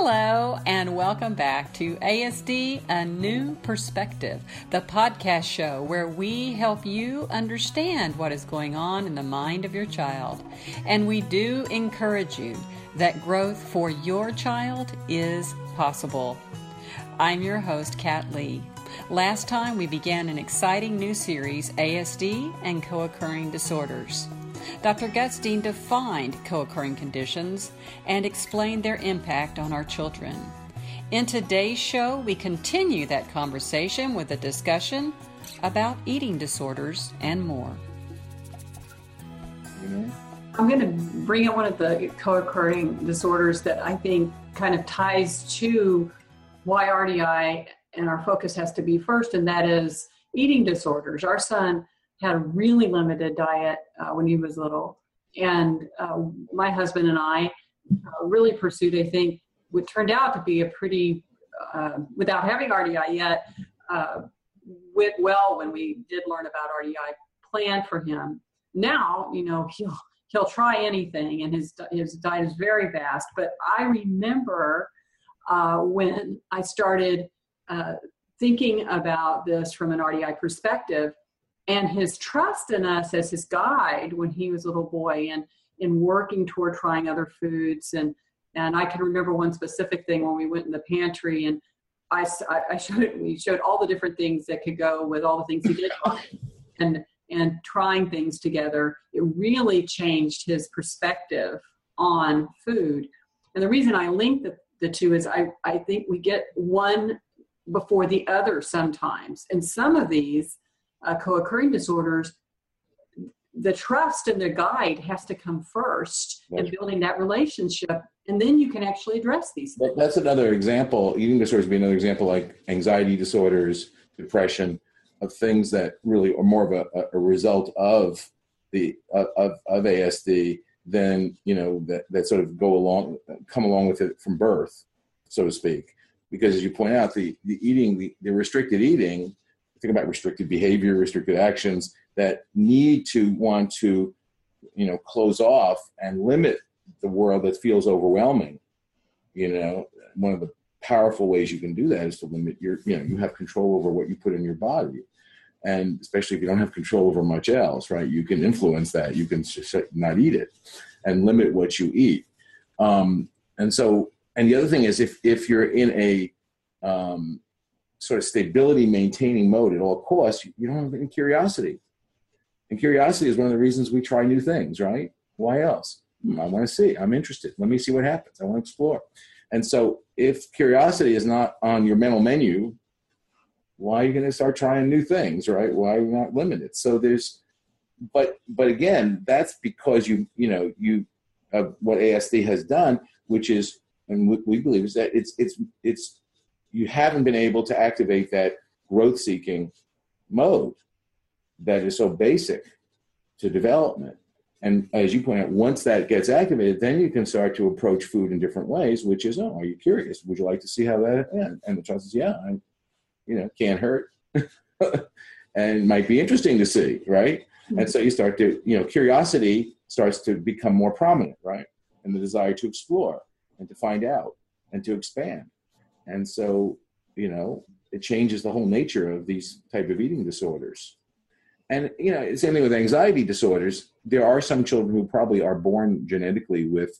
Hello, and welcome back to ASD A New Perspective, the podcast show where we help you understand what is going on in the mind of your child. And we do encourage you that growth for your child is possible. I'm your host, Kat Lee. Last time we began an exciting new series, ASD and Co occurring disorders. Dr. Gutstein defined co occurring conditions and explained their impact on our children. In today's show, we continue that conversation with a discussion about eating disorders and more. I'm going to bring up one of the co occurring disorders that I think kind of ties to why RDI and our focus has to be first, and that is eating disorders. Our son had a really limited diet uh, when he was little. And uh, my husband and I uh, really pursued, I think, what turned out to be a pretty, uh, without having RDI yet, uh, went well when we did learn about RDI, plan for him. Now, you know, he'll, he'll try anything and his, his diet is very vast. But I remember uh, when I started thinking about this from an RDI perspective, and his trust in us as his guide when he was a little boy and in working toward trying other foods. And and I can remember one specific thing when we went in the pantry and I, I showed we showed all the different things that could go with all the things he did. And and trying things together it really changed his perspective on food. And the reason I link the, the two is I, I think we get one before the other sometimes. And some of these uh, co-occurring disorders the trust and the guide has to come first in building that relationship and then you can actually address these things. that's another example eating disorders would be another example like anxiety disorders depression of things that really are more of a, a result of the of, of asd than you know that, that sort of go along come along with it from birth so to speak because as you point out the, the eating the, the restricted eating think about restricted behavior, restricted actions that need to want to, you know, close off and limit the world that feels overwhelming. You know, one of the powerful ways you can do that is to limit your, you know, you have control over what you put in your body. And especially if you don't have control over much else, right? You can influence that. You can just not eat it and limit what you eat. Um, and so, and the other thing is if, if you're in a, um, sort of stability maintaining mode at all costs, you don't have any curiosity. And curiosity is one of the reasons we try new things, right? Why else? I want to see. I'm interested. Let me see what happens. I want to explore. And so, if curiosity is not on your mental menu, why are you going to start trying new things, right? Why are you not limited? So there's, but but again, that's because you you know you uh, what ASD has done, which is, and we believe is that it's it's it's you haven't been able to activate that growth seeking mode that is so basic to development. And as you point out, once that gets activated, then you can start to approach food in different ways, which is, oh, are you curious? Would you like to see how that ends? And the child says, yeah, I'm, you know, can't hurt. and might be interesting to see, right? Mm-hmm. And so you start to, you know, curiosity starts to become more prominent, right? And the desire to explore and to find out and to expand and so you know it changes the whole nature of these type of eating disorders. And you know same thing with anxiety disorders. There are some children who probably are born genetically with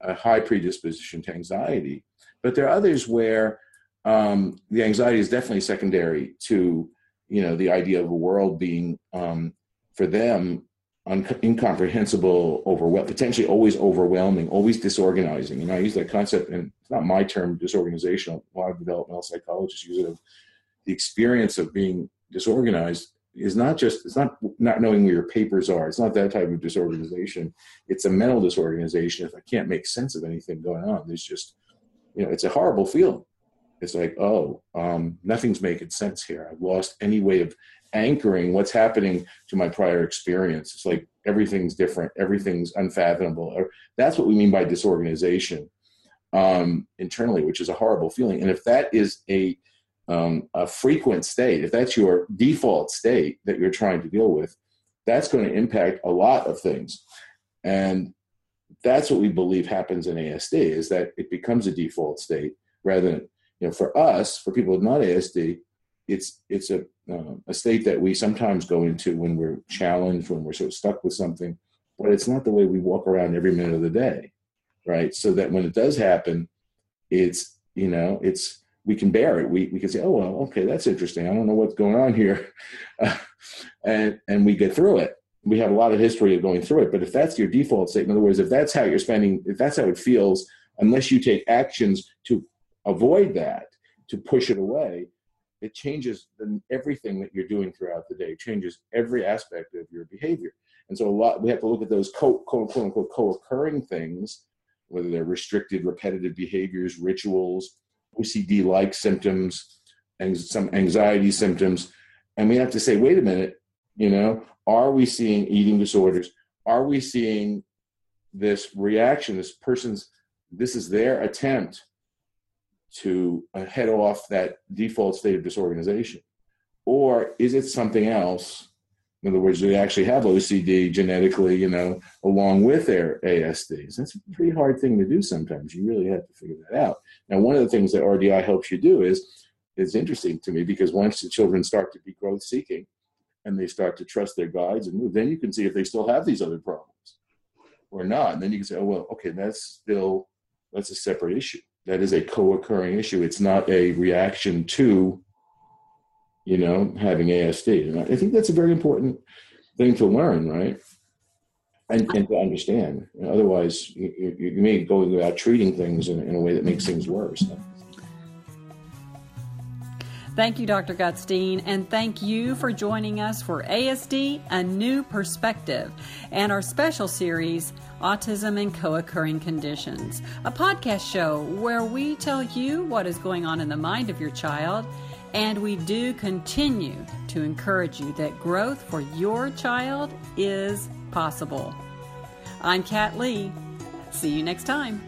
a high predisposition to anxiety. But there are others where um, the anxiety is definitely secondary to you know the idea of a world being um, for them un- incomprehensible, overwhelming, potentially always overwhelming, always disorganizing. And I use that concept, and it's not my term, disorganization. A lot of developmental psychologists use it. Of the experience of being disorganized is not just it's not not knowing where your papers are. It's not that type of disorganization. It's a mental disorganization. If I can't make sense of anything going on, there's just you know, it's a horrible feeling. It's like, oh, um, nothing's making sense here. I've lost any way of anchoring what's happening to my prior experience. It's like everything's different, everything's unfathomable. That's what we mean by disorganization um, internally, which is a horrible feeling. And if that is a um, a frequent state, if that's your default state that you're trying to deal with, that's going to impact a lot of things. And that's what we believe happens in ASD is that it becomes a default state rather than you know for us for people with not ASD it's it's a uh, a state that we sometimes go into when we're challenged when we're sort of stuck with something but it's not the way we walk around every minute of the day right? So that when it does happen it's you know it's we can bear it. We, we can say oh well okay that's interesting. I don't know what's going on here. And and we get through it. We have a lot of history of going through it. But if that's your default state, in other words, if that's how you're spending, if that's how it feels, unless you take actions to avoid that, to push it away, it changes everything that you're doing throughout the day, it changes every aspect of your behavior. And so a lot we have to look at those co, quote, quote unquote co-occurring things, whether they're restricted, repetitive behaviors, rituals, OCD-like symptoms, and some anxiety symptoms, and we have to say, wait a minute, you know, are we seeing eating disorders? Are we seeing this reaction, this person's, this is their attempt to uh, head off that default state of disorganization? Or is it something else? In other words, do they actually have OCD genetically, you know, along with their ASDs? That's a pretty hard thing to do sometimes. You really have to figure that out. Now, one of the things that RDI helps you do is, is interesting to me because once the children start to be growth seeking, and they start to trust their guides and move, then you can see if they still have these other problems or not. And then you can say, oh, well, okay, that's still, that's a separate issue. That is a co-occurring issue. It's not a reaction to, you know, having ASD. And I think that's a very important thing to learn, right? And, and to understand. Otherwise, you, you, may go about treating things in, in a way that makes things worse. Thank you, Dr. Gutstein, and thank you for joining us for ASD A New Perspective and our special series, Autism and Co occurring Conditions, a podcast show where we tell you what is going on in the mind of your child, and we do continue to encourage you that growth for your child is possible. I'm Kat Lee. See you next time.